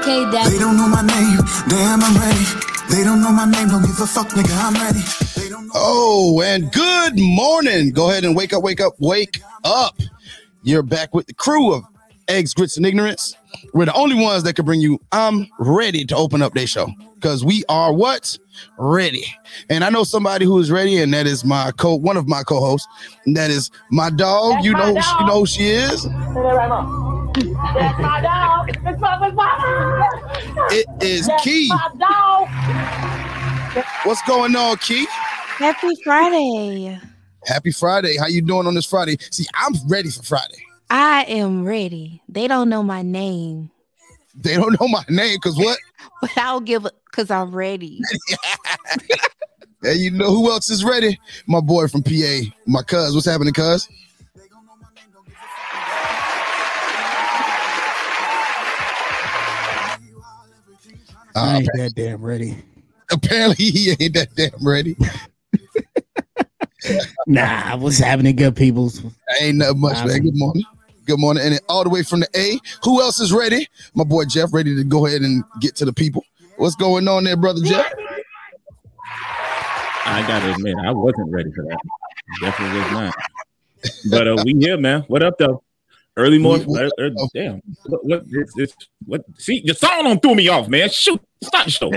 Okay, Daddy. They don't know my name. Damn, I'm ready. They don't know my name. Don't give a fuck, nigga. I'm ready. Oh, and good morning. Go ahead and wake up, wake up, wake up. You're back with the crew of Eggs, Grits, and Ignorance. We're the only ones that can bring you. I'm ready to open up their show because we are what ready. And I know somebody who is ready, and that is my co one of my co-hosts. And that is my dog. That's you my know, dog. you know who she is. Say that right now. That's my dog. It's my, it's my It is That's Key. my dog. What's going on, Key? Happy Friday. Happy Friday. How you doing on this Friday? See, I'm ready for Friday. I am ready. They don't know my name, They don't know my name because what? but I'll give it because I'm ready. Hey, you know who else is ready? My boy from PA, my cuz. What's happening, cuz? I Uh, ain't that damn ready. apparently, he ain't that damn ready. Nah, what's happening, good peoples? Ain't nothing much, man. Good morning. Good morning. And all the way from the A, who else is ready? My boy Jeff, ready to go ahead and get to the people. What's going on there, brother Jeff? I gotta admit, I wasn't ready for that. Definitely was not. But uh, we here, man. What up, though? Early morning. We- we- uh, uh, damn. What? What? It's, it's, what? See, your song don't threw me off, man. Shoot, stop the show.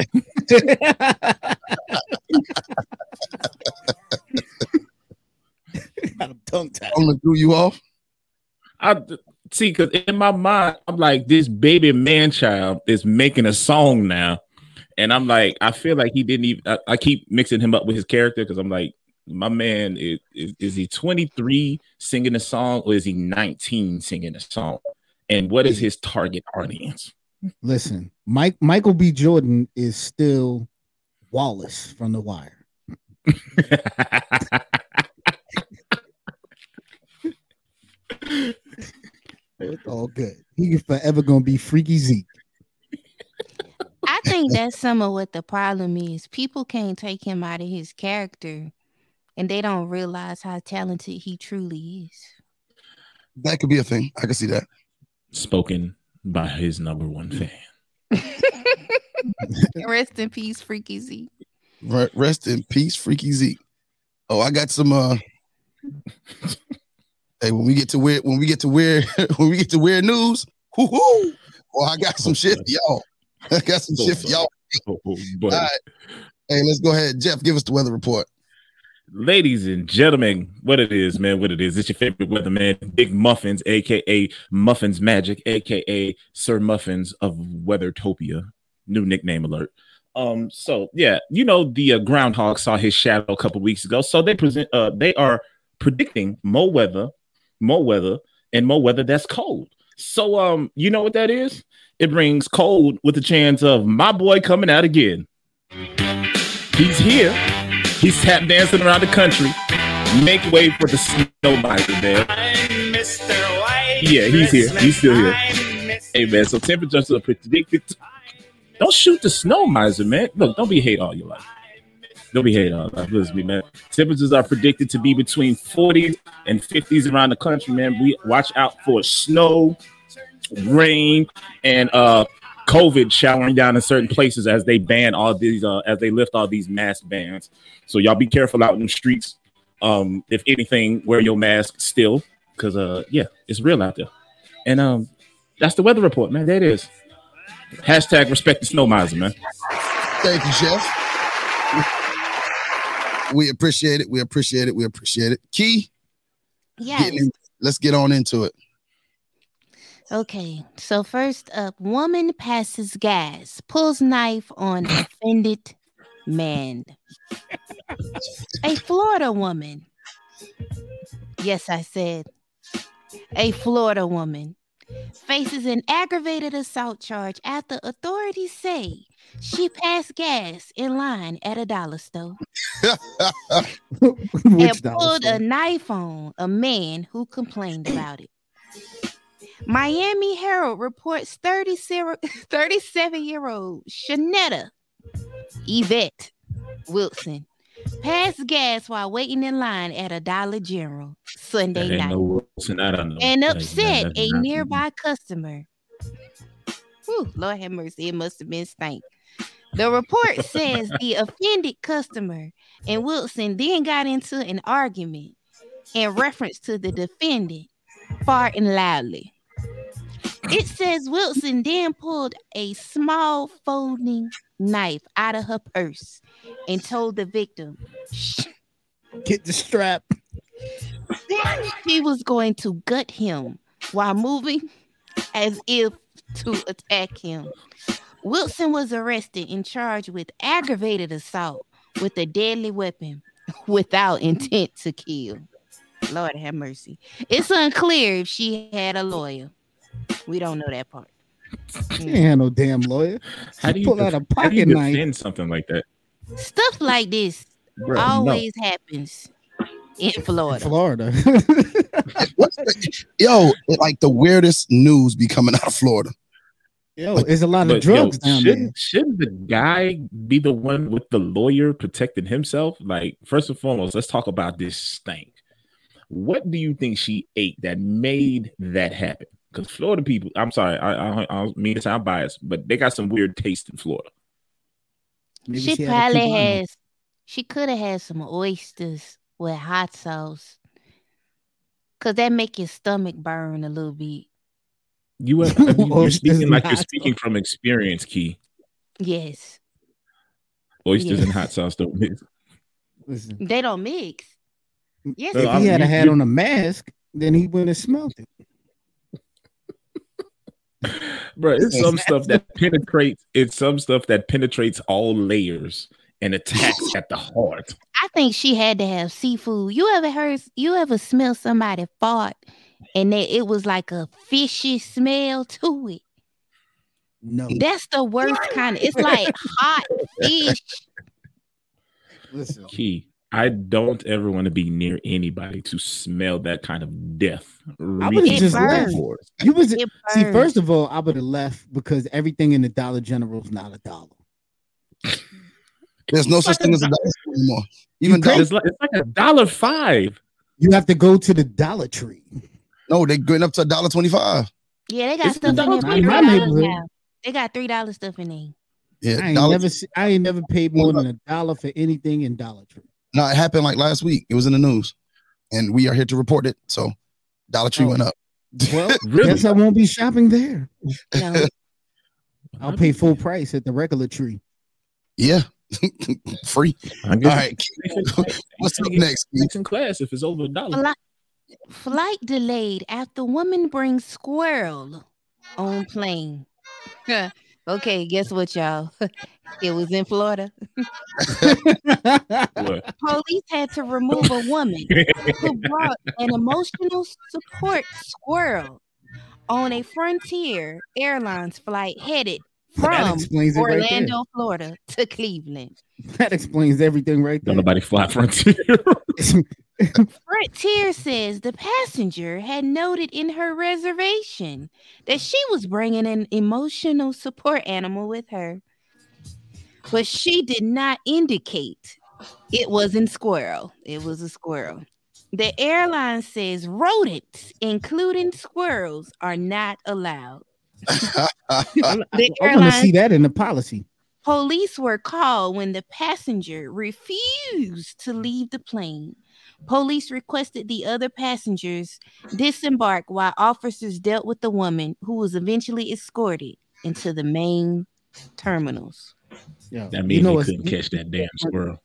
I'm tongue tied. I'm gonna threw you off. I see, because in my mind, I'm like, this baby man child is making a song now, and I'm like, I feel like he didn't even. I, I keep mixing him up with his character because I'm like, my man is, is is he 23 singing a song or is he 19 singing a song? And what is his target audience? Listen, Mike Michael B. Jordan is still Wallace from The Wire. It's all good. He's forever gonna be Freaky Zeke. I think that's some of what the problem is. People can't take him out of his character and they don't realize how talented he truly is. That could be a thing. I can see that. Spoken by his number one fan. Rest in peace, Freaky Z. Re- Rest in peace, Freaky Zeke. Oh, I got some. uh Hey, when we get to weird, when we get to weird, when we get to weird news, whoo-hoo, well, I got some shit for y'all. I got some shit for y'all. All but right. Hey, let's go ahead. Jeff, give us the weather report. Ladies and gentlemen, what it is, man, what it is. It's your favorite weatherman, Big Muffins, aka Muffins Magic, aka Sir Muffins of Weathertopia. New nickname alert. Um, so yeah, you know the uh, groundhog saw his shadow a couple weeks ago, so they present. Uh, they are predicting more weather, more weather, and more weather that's cold. So um, you know what that is? It brings cold with the chance of my boy coming out again. He's here. He's tap dancing around the country. Make way for the snow miser, man. Yeah, he's here. He's still here. Hey, man. So temperatures are predicted. Don't shoot the snow miser, man. Look, don't be hate all your life. Don't be hate all your life. Listen me, man. Temperatures are predicted to be between 40s and 50s around the country, man. We watch out for snow, rain, and uh COVID showering down in certain places as they ban all these uh as they lift all these mask bans. So y'all be careful out in the streets. Um, if anything, wear your mask still, because uh yeah, it's real out there. And um that's the weather report, man. That is. Hashtag respect the snow miser, man. Thank you, Jeff. We appreciate it. We appreciate it. We appreciate it. Key, Yes. getting in- let's get on into it. Okay, so first up, woman passes gas, pulls knife on offended man. A Florida woman. Yes, I said a Florida woman faces an aggravated assault charge after authorities say she passed gas in line at a dollar store and pulled a knife on a man who complained about it. Miami Herald reports 37 year old Shanetta Yvette Wilson passed gas while waiting in line at a Dollar General Sunday night no Wilson, I don't know. and upset that- a that- nearby customer. Whew, Lord have mercy. It must have been stank. The report says the offended customer and Wilson then got into an argument in reference to the defendant farting loudly. It says Wilson then pulled a small folding knife out of her purse and told the victim Get the strap. she was going to gut him while moving as if to attack him. Wilson was arrested and charged with aggravated assault with a deadly weapon without intent to kill. Lord have mercy. It's unclear if she had a lawyer. We don't know that part. She ain't had no damn lawyer. How do you pull out a def- how do you pocket knife. defend something like that? Stuff like this Bruh, no. always happens in Florida. Florida. What's the, yo, like the weirdest news be coming out of Florida. Yo, there's a lot of drugs yo, down shouldn't, shouldn't the guy be the one with the lawyer protecting himself? Like, first and foremost, let's talk about this stank. What do you think she ate that made that happen? Because Florida people, I'm sorry, I, I, I don't mean to sound biased, but they got some weird taste in Florida. Maybe she, had a probably has. She could have had some oysters with hot sauce, cause that make your stomach burn a little bit. You have, I mean, you're speaking like you're hot speaking from experience, Key. Yes, Oysters and hot sauce don't mix. Listen, they don't mix. Yes, No, if it I'm- he had you- a hat you- on a mask, then he wouldn't have smelled it. Bro, it's some stuff that penetrates. It's some stuff that penetrates all layers and attacks at the heart. I think she had to have seafood. You ever heard? You ever smell somebody fart, and that it was like a fishy smell to it? No. That's the worst kind. Of, it's like hot fish. Listen, Key. I don't ever want to be near anybody to smell that kind of death. I would've just left. the pores. you was It see. burns. First of all, I would have left because everything in the Dollar General is not a dollar. There's no such thing as a dollar store anymore. Even can't- dollar, It's like, it's like a dollar five. You have to go to the Dollar Tree. no, they're going up to a dollar twenty-five. yeah, they got It's stuff in the there in my neighborhood. now. They got three dollars stuff in there. Yeah, I ain't never. I ain't never paid more than a dollar for anything in Dollar Tree. No, it happened like last week. It was in the news, and we are here to report it. So, Dollar Tree Oh. went up. Well, Really? guess I won't be shopping there. No, I'll pay full price at the regular tree. Yeah, free. I All guess right, what's up next? Keith? It's in class if it's over a dollar. Flight, flight delayed after woman brings squirrel on plane. okay, guess what, y'all? It was in Florida. Police had to remove a woman who brought an emotional support squirrel on a Frontier Airlines flight headed from explains it right Orlando, Florida to Cleveland. That explains everything right Don't there. nobody fly frontier. Frontier says the passenger had noted in her reservation that she was bringing an emotional support animal with her, but she did not indicate it wasn't squirrel. It was a squirrel. The airline says rodents, including squirrels, are not allowed. The I want to see that in the policy. Police were called when the passenger refused to leave the plane. Police requested the other passengers disembark while officers dealt with the woman who was eventually escorted into the main terminals. Yeah, That means you know couldn't catch that damn squirrel.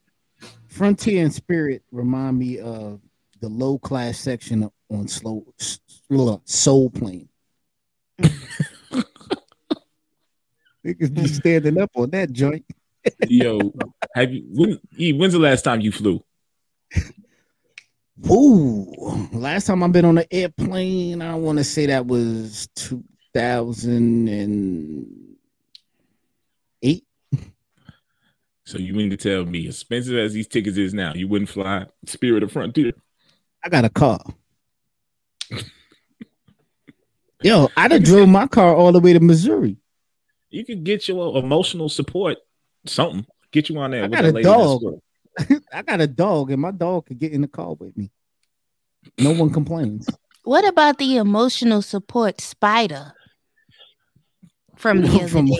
Frontier and Spirit remind me of the low class section on slow s- uh, Soul Plane. Niggas be standing up on that joint. Yo, have you? When, when's the last time you flew? Ooh, last time I've been on an airplane, I want to say that was 2008. So you mean to tell me, expensive as these tickets is now, you wouldn't fly Spirit of Frontier? I got a car. Yo, I done drove my car all the way to Missouri. You could get your emotional support, something. Get you on there. I with got that a lady dog. I got a dog, and my dog could get in the car with me. No one complains. What about the emotional support spider? from the other From- day.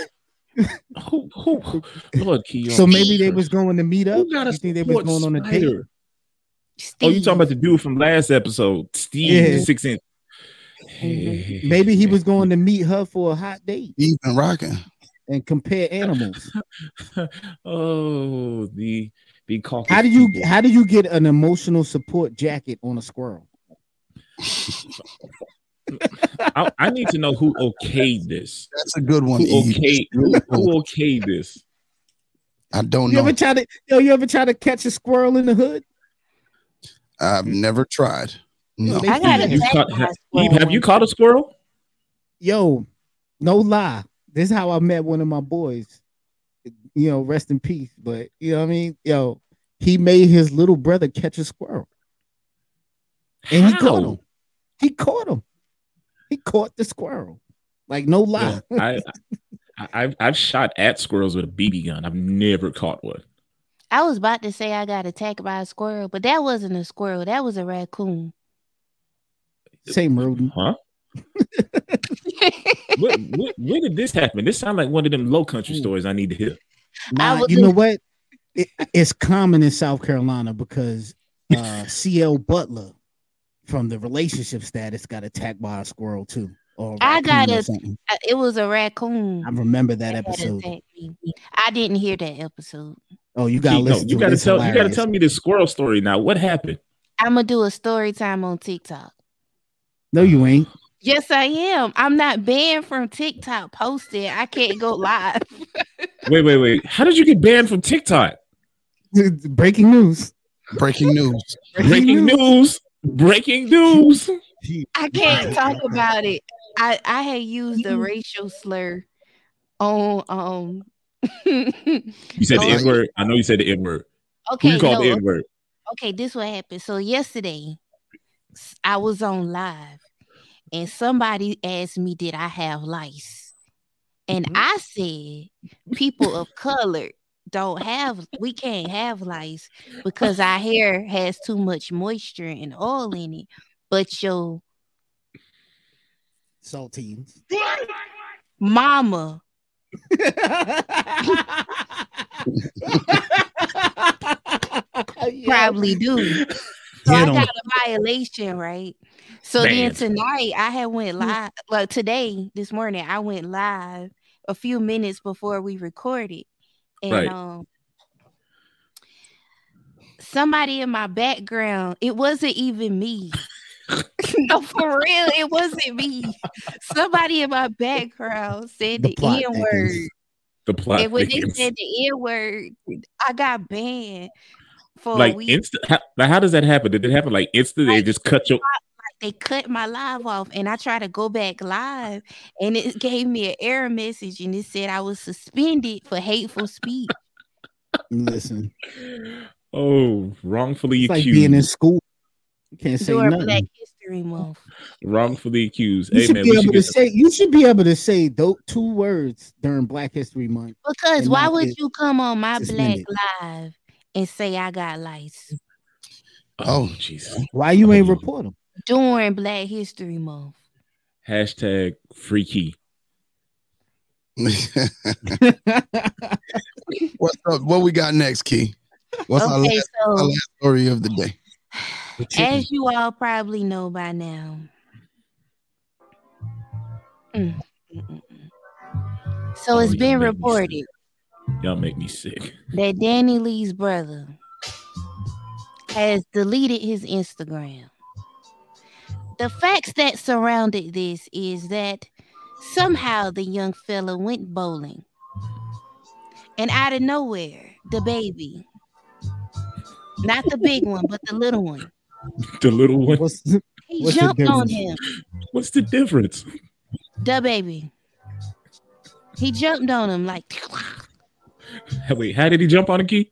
Who, who, Lord, Keon. So maybe they was going to meet up. Who got a You think they was going on a date? spider? Oh, you talking about the dude from last episode, Steve, Yeah. six inch. Mm-hmm. Maybe he was going to meet her for a hot date He's rocking. and compare animals. oh, the the caucus How did you people. how did you get an emotional support jacket on a squirrel? I, I need to know who okayed this. That's a good one. Who Eve. okayed who, who okayed this? I don't You know. ever try to yo, you ever try to catch a squirrel in the hood? I've never tried. No. I got feed you. You caught, have, squirrel have you caught a squirrel? Yo, no lie. This is how I met one of my boys. You know, rest in peace. But you know what I mean? Yo, he made his little brother catch a squirrel. And he caught him. He caught him. He caught the squirrel. Like no lie. I, I I've I've shot at squirrels with a BB gun. I've never caught one. I was about to say I got attacked by a squirrel, but that wasn't a squirrel. That was a raccoon. Same rodent. Huh? Where, where, where did this happen? This sounds like one of them low country stories I need to hear. Nah, was you know what? It, it's common in South Carolina because uh, CL Butler from the relationship status got attacked by a squirrel too. Or a I raccoon got or a- it was a raccoon. I remember that that episode. I didn't hear that episode. Oh, you gotta Keith, no, listen you gotta it. It's tell you gotta tell me this squirrel story now. What happened? I'm gonna do a story time on TikTok. No, you ain't. Yes, I am. I'm not banned from TikTok posting. I can't go live. Wait, wait, wait. How did you get banned from TikTok? Breaking news. Breaking news. Breaking news. Breaking news. I can't talk about it. I I had used a racial slur on um. You said the N word. I know you said the N word. Who okay, you called no, the N word? okay, this what happened. So yesterday, I was on live, and somebody asked me, "Did I have lice?" And Mhm. I said, "People of color don't have. We can't have lice because our hair has too much moisture and oil in it. But your Saltines. mama probably do." So I got a violation, right? So then tonight I had went hmm. live. Like today, this morning, I went live a few minutes before we recorded, and Right. um, somebody in my background. It wasn't even me. no, for real, it wasn't me. Somebody in my background said The the, N word. The plot And when they said the N word, I got banned for like instant. How, like, how does that happen? Did it happen like instant? They just cut your. They cut my live off and I tried to go back live and it gave me an error message and it said I was suspended for hateful speech. Listen, Oh, wrongfully it's like accused. being in school. You can't say during nothing. Black History Month. wrongfully accused. You Hey should man, be able should to say. You should be able to say those two words during Black History Month. Because why not would you come on my Black. Live and say I got lice Oh, Jesus. Why you ain't report them? During Black History Month? Hashtag freaky. What's up? What we got next, Key? What's our, okay, last, our last story of the day? as you all probably know by now. Mm, mm, mm. So Oh, it's y'all been reported Y'all make me sick. that DaniLeigh's brother has deleted his Instagram. The facts that surrounded this is that somehow the young fella went bowling. And out of nowhere, the baby, not the big one, but the little one, The little one. What's he What's jumped on him. What's the difference? The baby. He jumped on him like Wait, how did he jump on a key?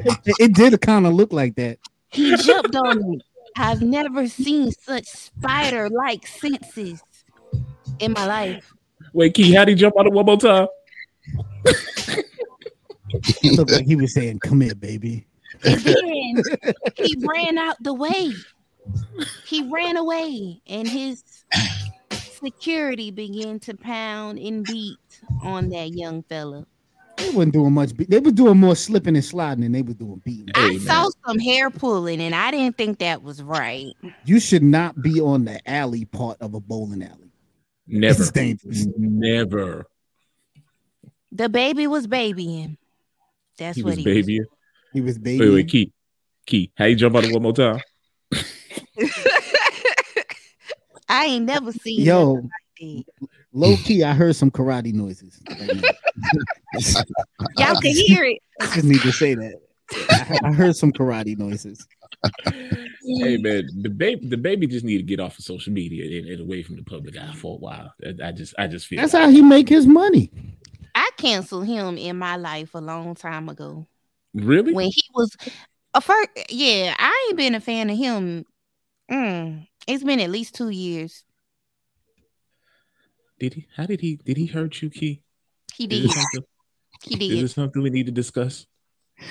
it, it did kind of look like that. He jumped on him. I've never seen such spider-like senses in my life. Wait, Key, how did he jump on it one more time? It looked like he was saying, "Come here, baby." And then he ran out the way. He ran away, and his security began to pound and beat on that young fella. They wasn't doing much. Be- they were doing more slipping and sliding than they were doing beating. I Hey, saw man. some hair pulling, and I didn't think that was right. You should not be on the alley part of a bowling alley. Never. It's dangerous. Never. The baby was babying. That's what He what was he baby. He was babying. Wait, wait, Key. Key. How you jump out of one more time? I ain't never seen Yo, nothing like that. Low key, I heard some karate noises. Y'all can hear it. I just need to say that. I, I heard some karate noises. hey man, the baby, the baby just need to get off of social media and, and away from the public eye for a while. I, I just, I just feel That's like- how he make his money. I canceled him in my life a long time ago really. when he was a first. Yeah, I ain't been a fan of him. Mm, it's been at least two years. Did he? How did he? Did he hurt you, Key? He did. it something? He Is did. it something we need to discuss?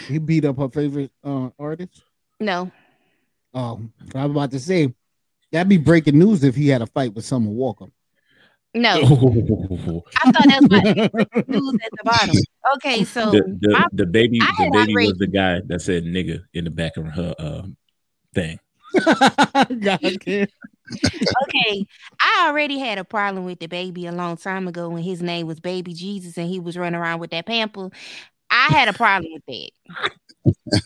He beat up her favorite uh, artist. No, Um, I was about to say that'd be breaking news if he had a fight with Summer Walker. no. the, I thought that's what news at the bottom. Okay, so the, my- the baby, I the baby was the guy that said "nigga" in the back of her uh, thing. God, damn. Okay, I already had a problem with the baby a long time ago when his name was Baby Jesus and he was running around with that pamper. I had a problem with that.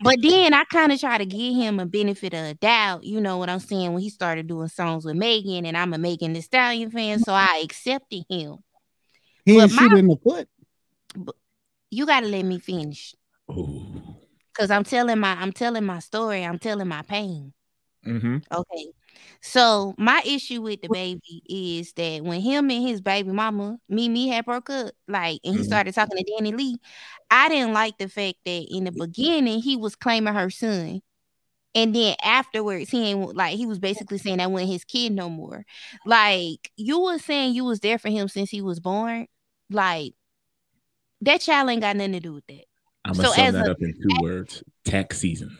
but then I kind of try to give him a benefit of a doubt. You know what I'm saying? When he started doing songs with Megan, and I'm a Megan Thee Stallion fan, so I accepted him. He But ain't my- shoot in the foot. You got to let me finish Ooh. because I'm telling my I'm telling my story. I'm telling my pain. Mm-hmm. Okay. So my issue with the baby is that when him and his baby mama, Mimi had broke up, like, and he Mhm. started talking to DaniLeigh, I didn't like the fact that in the beginning he was claiming her son. And then afterwards, he ain't like he was basically saying that wasn't his kid no more. Like you was saying you was there for him since he was born. Like that child ain't got nothing to do with that. I'm gonna sum as that a- up in two words: tax season.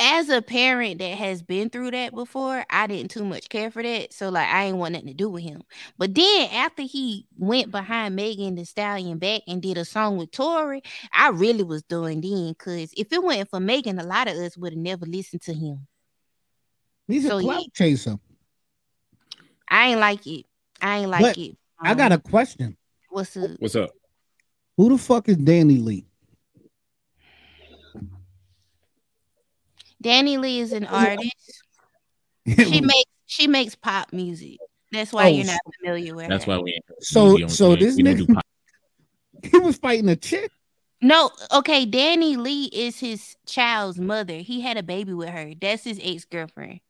As a parent that has been through that before, I didn't too much care for that. So like I ain't want nothing to do with him. But then after he went behind Megan Thee Stallion back and did a song with Tory, I really was doing then because if it wasn't for Megan, a lot of us would have never listened to him. He's a So, clout yeah. chaser. I ain't like it. I ain't like But it. I got Um, a question. what's up? What's up? Who the fuck is DaniLeigh? DaniLeigh is an artist. She makes she makes pop music. That's why Oh, you're not familiar with That's her. why we. So- we so this we nigga- he was fighting a chick. No, okay. DaniLeigh is his child's mother. He had a baby with her. That's his ex girlfriend.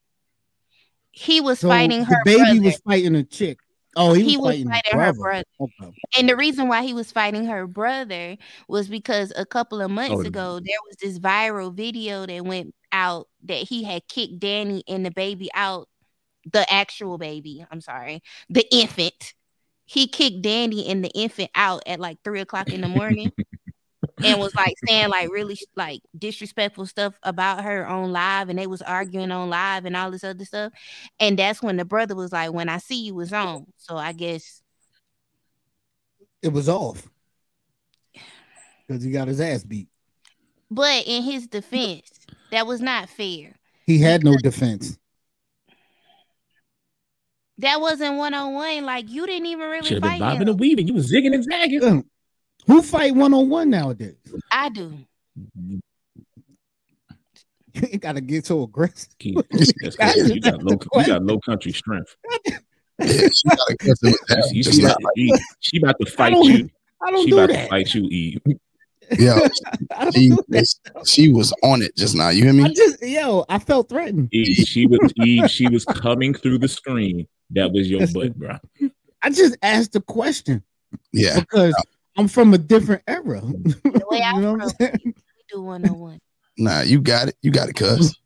He was So fighting the her baby brother, was fighting a chick. Oh, he, He was was fighting, fighting her her brother. brother. Okay. and the reason why he was fighting her brother was because a couple of months Oh, ago there was this viral video that went out that he had kicked Danny and the baby out. The actual baby, I'm sorry, the infant. He kicked Danny and the infant out at like three o'clock in the morning. and was like saying like really like disrespectful stuff about her on live and they was arguing on live and all this other stuff and that's when the brother was like when i see you was on so i guess It was off because he got his ass beat. but in his defense that was not fair He had no defense. that wasn't one-on-one like you didn't even really Should have been fight bobbing him. and weaving. You was zigging and zagging. Ugh. Who fight one on one nowadays? i do You gotta get so aggressive. Keith, that's 'cause you got low, you got low country strength. Yeah, she got aggressive with You that. see, you Just see not that? Eve, she about to fight don't you. I don't She do about to that. fight you, Eve. Yeah, I she, she was on it just now. You hear I me? just yo, I felt threatened. Eve, she was Eve. She was coming through the screen. That was your butt, bro. I just asked a question Yeah. because I'm from a different era. the way i You know from, what I'm we do one-on-one Nah, you got it. You got it, cuz.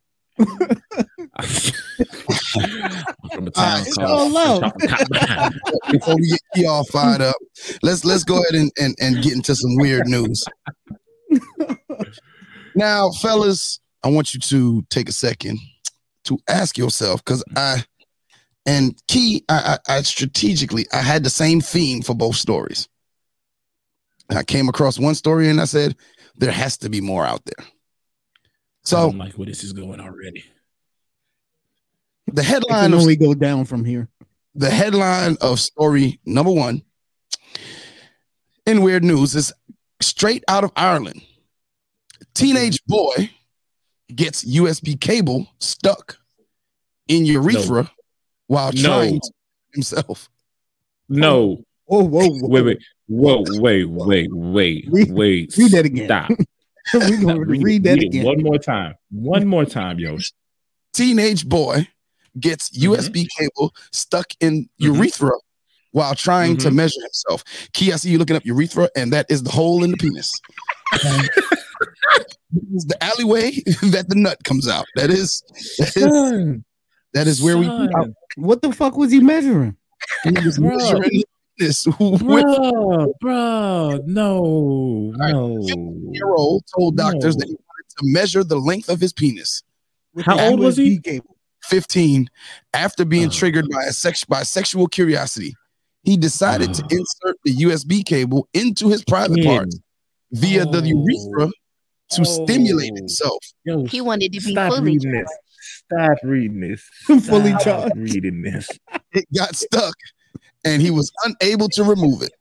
From a All town right, called all love. Before we get you all fired up, let's let's go ahead and, and, and get into some weird news. Now, fellas, I want you to take a second to ask yourself, because I And key, I, I, I strategically I had the same theme for both stories. I came across one story and I said, there has to be more out there. I So don't like where this is going already. The headline only go down from here. the headline of story number one in weird news is straight out of Ireland. Teenage mm-hmm. boy gets USB cable stuck in urethra while No. trying to himself. No, Oh, whoa, whoa. wait, wait, whoa, wait, wait, wait, Read- wait. read that again. Stop. We're going to read, that it again. one more time. One more time, yo. Teenage boy gets USB cable stuck in urethra while trying to Mhm. measure himself. Key, I see you looking up urethra, and that is the hole in the penis. This is the alleyway that the nut comes out. That is that is, Son, that is where we son, What the fuck was he measuring? he was Bro. measuring this with bro, bro, no, no. year old told doctors No. that he wanted to measure the length of his penis. How old was he? Cable. 15 after being Oh. triggered by a sex by sexual curiosity. He decided to Oh. insert the USB cable into his private Kid. parts via the urethra to oh. stimulate Oh. himself. Yo, He wanted to be stop fully reading this. Stop reading this. Fully Stop charged. reading this. It got stuck and he was unable to remove it.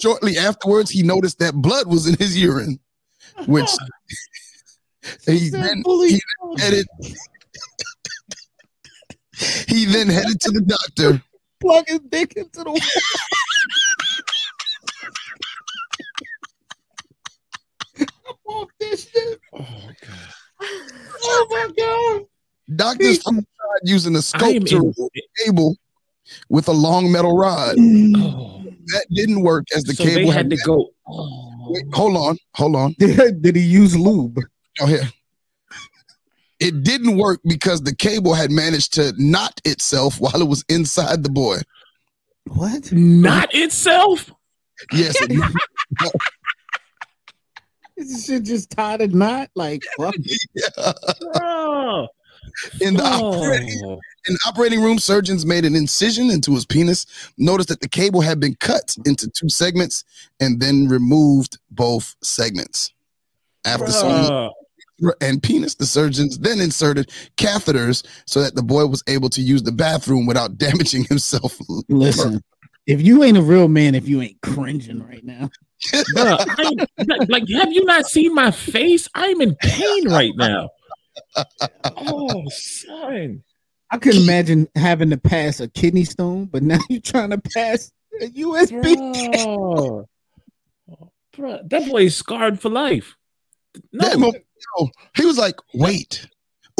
Shortly afterwards, he noticed that blood was in his urine, which he Said then fully he charged. headed he then headed to the doctor plug his dick into the wall. I'm off this shit. Oh god. Oh my god. Doctors tried using a scope to in, remove the cable with a long metal rod. Mm. oh, That didn't work as the so cable they had had to go. Oh. Wait, hold on, hold on. Did, did he use lube? Oh, here. It didn't work because the cable had managed to knot itself while it was inside the boy. What? Not itself. Yes, it- This shit just tied a knot? Like, fuck it. Oh, in the operating, in the operating room, surgeons made an incision into his penis. Noticed that the cable had been cut into two segments and then removed both segments. After sewing Bruh. And penis. The surgeons then inserted catheters so that the boy was able to use the bathroom without damaging himself. Listen, if you ain't a real man, if you ain't cringing right now, Bruh, like, like, have you not seen my face? I'm in pain right now. Oh, son. I couldn't imagine having to pass a kidney stone, but now you're trying to pass a USB. Bro. Bro, that boy is scarred for life. No, That he was like, wait,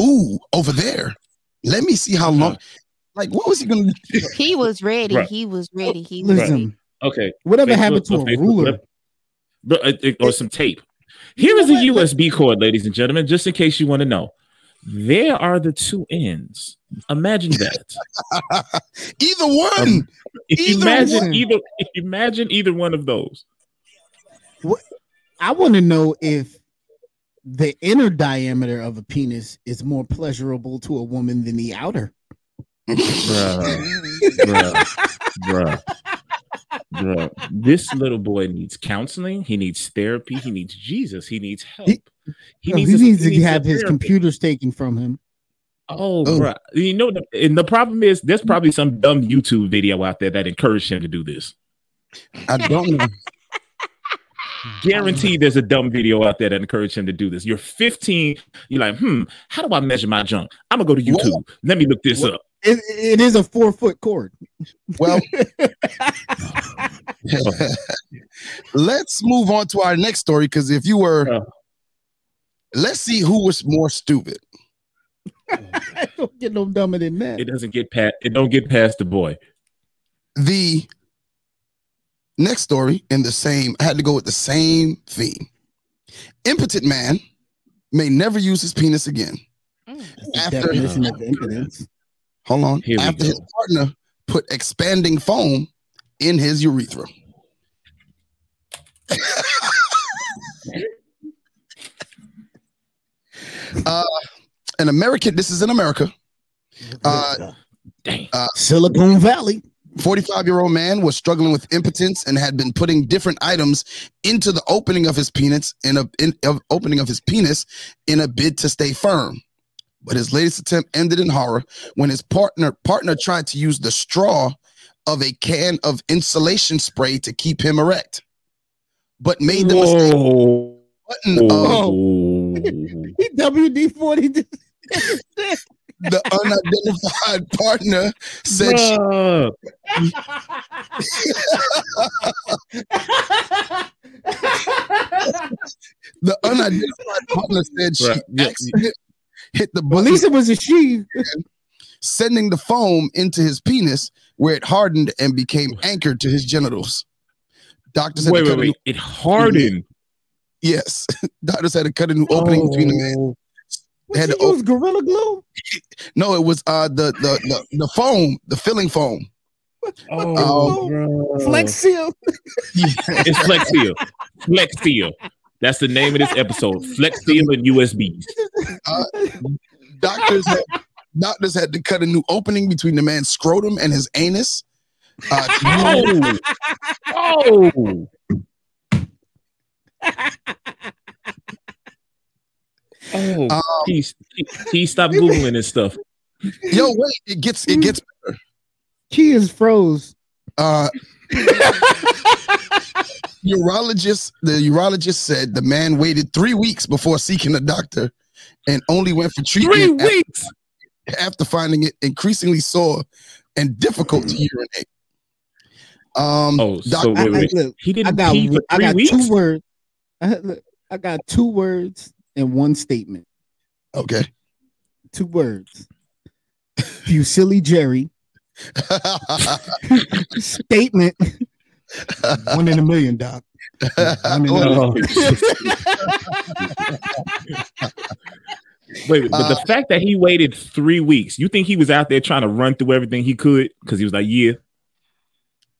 ooh, over there. Let me see how long. Like, what was he gonna do? He was ready. Right. He was ready. He was Listen, ready. okay. whatever Facebook- happened to uh, a ruler? clip. Uh, or some tape. Here is a USB cord, ladies and gentlemen, just in case you want to know. There are the two ends. Imagine that. Either one. Either imagine one. either imagine either one of those. I want to know if the inner diameter of a penis is more pleasurable to a woman than the outer. Bruh, bruh, bruh, bruh. This little boy needs counseling. He needs therapy. He needs Jesus. He needs help. He- He No, needs, he a- needs he to needs have his therapist. computers taken from him. Oh, Oh. bruh. You know, the, and the problem is there's probably some dumb YouTube video out there that encouraged him to do this. I don't know. Guaranteed there's a dumb video out there that encouraged him to do this. You're 15. You're like, hmm, how do I measure my junk? I'm gonna go to YouTube. Let me look this What? up. It, it is a four foot cord. Well, let's move on to our next story because if you were, Oh. let's see who was more stupid. I don't get no dumber than that. It doesn't get past it don't get past the boy. The next story in the same, I had to go with the same theme. Impotent man may never use his penis again. Mm. After, definition of impotence. hold on, Here after his partner put expanding foam in his urethra. uh, an American, this is in America. Uh, Dang. Silicon Valley. 45 year old man was struggling with impotence and had been putting different items into the opening of his penis in a in, of opening of his penis in a bid to stay firm. But his latest attempt ended in horror when his partner partner tried to use the straw of a can of insulation spray to keep him erect, but made the mistake Whoa. button of Whoa. Oh. He WD forty. the unidentified partner said she the unidentified partner said she Right. Yeah. hit the button least it was a she. sending the foam into his penis where it hardened and became anchored to his genitals. Doctors had Wait, wait, wait. It hardened. yes, doctors had to cut a new opening between the man. Oh. What Had you to op- use Gorilla Glue? No, it was uh the the the, the foam, the filling foam. Oh, bro. Flex Seal. It's Flex Seal. Flex Seal. That's the name of this episode. Flex Seal and USBs. Doctors had, doctors had to cut a new opening between the man's scrotum and his anus. Uh, Oh. Oh. Oh, Um, please, please stop googling this stuff. yo, wait, it gets it gets Key is froze. uh urologist the urologist said the man waited three weeks before seeking a doctor and only went for treatment Three weeks. after finding it increasingly sore and difficult to urinate um Oh, doc- so I, wait, I, wait. look, He didn't got pee for I got weeks. two words. I, look, I got two words in one statement. okay Two words. You silly Jerry. Statement. One in a million, Doc. One in Oh. million. Wait, but the Uh, fact that he waited three weeks, you think he was out there trying to run through everything he could because he was like, "Yeah,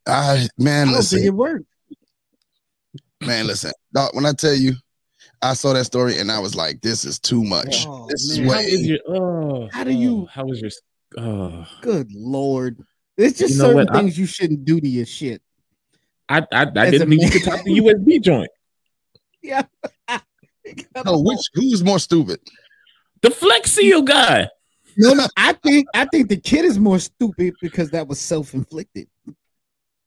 I, man I don't think listen it worked. man listen Doc, when i tell you i saw that story and i was like this is too much Oh, this is man. how way your oh, How do oh, you- uh, how was your oh Good lord. It's just You know certain what? I- things you shouldn't do to your shit. I I, I didn't a think you could talk the USB joint. Yeah. no oh, which who's more stupid The Flex Seal guy. No, no. I think I think the kid is more stupid because that was self-inflicted.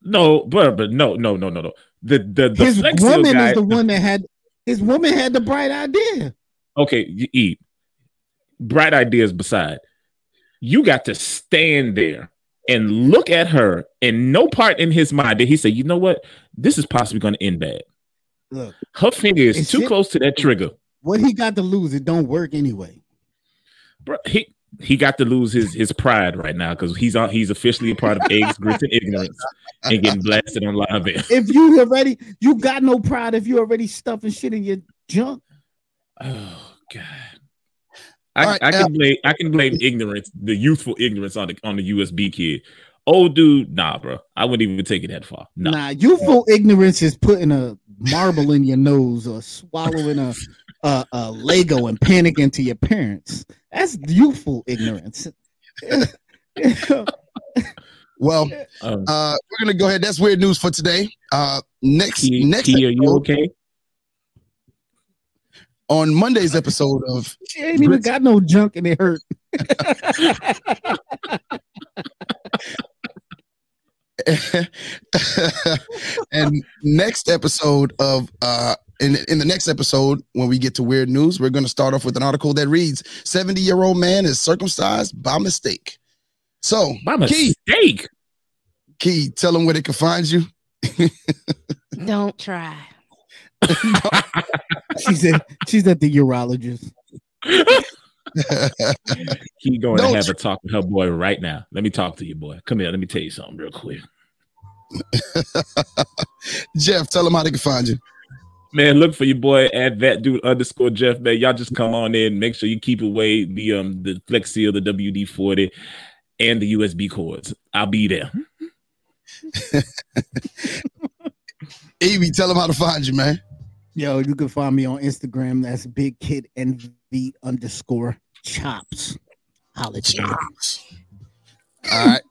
No, but but no, no, no, no, no. The the the His Flex woman guy. is the one that had his woman had the bright idea. okay, you eat. Bright ideas beside. You got to stand there and look at her, and no part in his mind did he say, "You know what? This is possibly going to end bad." Look, Her finger is too shit. close to that trigger. what he got to lose, it don't work anyway. Bro, he he got to lose his his pride right now because he's on he's officially a part of eggs, grits, and ignorance and getting blasted on live air. If you already you got no pride if you already stuffing shit in your junk. Oh God. I, All right, I can uh, blame I can blame ignorance, the youthful ignorance on the on the USB kid. Old dude, nah, bro. I wouldn't even take it that far. Nah. Nah, youthful ignorance is putting a marble in your nose or swallowing a, a a Lego and panicking to your parents. That's youthful ignorance. well Um, uh we're gonna go ahead that's weird news for today uh next T, next T, are you okay? on monday's episode of she ain't even got no junk and it hurt. and next episode of uh in, in the next episode when we get to weird news we're going to start off with an article that reads 70 year old man is circumcised by mistake so By key mistake. key tell them where they can find you Don't try. She's at she's at the urologist. He going Don't to have tr- a talk with her boy right now. Let me talk to you, boy. Come here. Let me tell you something real quick. jeff tell them how they can find you Man, look for your boy at that dude underscore Jeff. Man, y'all just come on in. Make sure you keep away the um the Flex Seal, the WD forty, and the USB cords. I'll be there. Evie, tell them how to find you man Yo, you can find me on Instagram. That's Big Kid NV underscore chops. Holla at me. All right.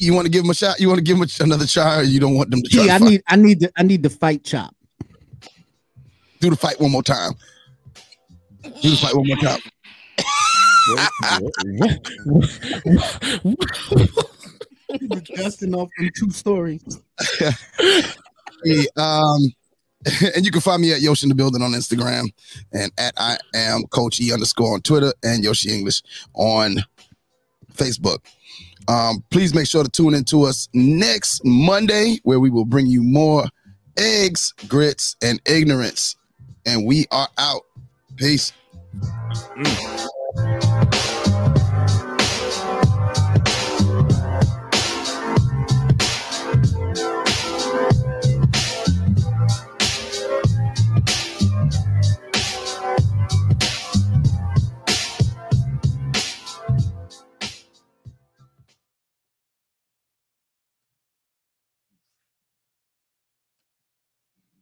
You want to give him a shot? You want to give him another try, or you don't want them to try Gee, I need I need the I need the fight chop. Do the fight one more time. Do the fight one more time. Dusting off them two stories. Hey, um, and you can find me at Yoshi in the building on Instagram and at I am Coach E underscore on Twitter and Yoshi English on Facebook. Um, please make sure to tune in to us next Monday where we will bring you more eggs, grits, and ignorance. And we are out. Peace. Mm.